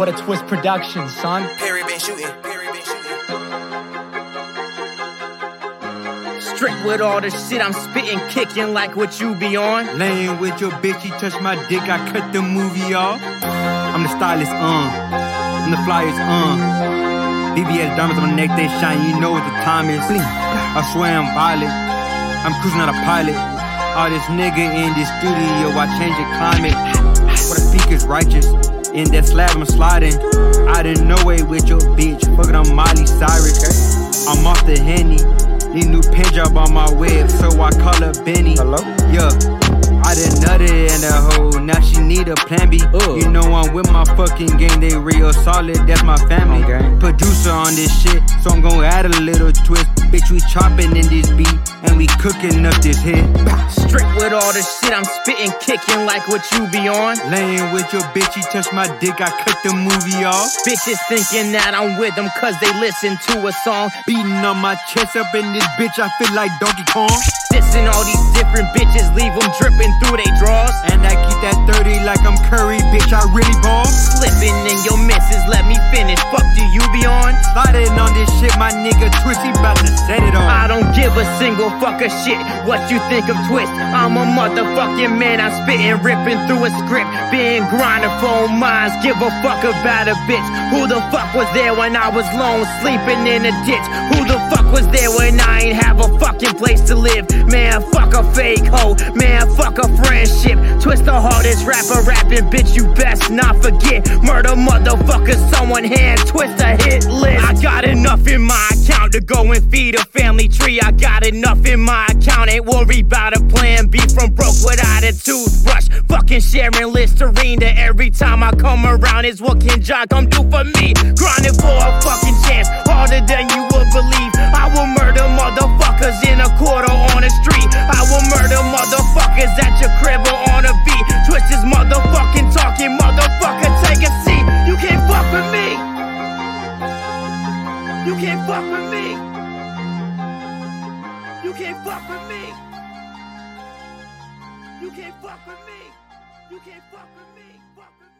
What a twist production, son. Perry been shooting. Perry been shooting. Strict with all the shit I'm spitting, kicking like what you be on. Laying with your bitch, he touched my dick, I cut the movie off. I'm the stylist, uh. I'm the flyers, uh. VVS diamonds on the neck, they shine, you know what the time is. I swear I'm violent. I'm cruising on a pilot. All this nigga in this studio, I change the climate. What I speak is righteous. In that slab, I'm sliding. I didn't know way with your bitch. Fucking on Miley Cyrus. I'm off the henny. Need new pen job on my web, so I call her Benny. Hello? Yeah. I done nutted in the hole, now she need a plan B. Ugh. You know I'm with my fucking gang, they real solid, that's my family. Okay. Producer on this shit, so I'm gonna add a little twist. Bitch, we chopping in this beat, cooking up this hit. Strict with all the shit I'm spitting, kicking like what you be on. Laying with your bitch, he touched my dick, I cut the movie off. Bitches thinking that I'm with them cause they listen to a song. Beating on my chest up in this bitch, I feel like Donkey Kong. Dissing all these different bitches, leave them dripping through they drawers. And I keep that 30 like I'm Curry, bitch, I really ball. Slipping my nigga Twisty bout to set it off. I don't give a single fuck of shit. What you think of Twist? I'm a motherfucking man. I'm spitting, ripping through a script. Being grinding for minds. Give a fuck about a bitch. Who the fuck was there when I was lone, sleeping in a ditch? Who the fuck was there when I ain't have a fucking place to live? Man, fuck a fake hoe. Man, fuck a friendship. Twist the hardest rapper rapping, bitch. You best not forget. Murder motherfuckers, someone hand twist a hit list. Got enough in my account to go and feed a family tree. I got enough in my account, ain't worried about a plan B from broke without a toothbrush. Fucking sharing Listerine to every time I come around is what can John come do for me. Grinding can't fuck with me. You can't fuck with me. You can't fuck with me. You can't fuck with me. Fuck with me.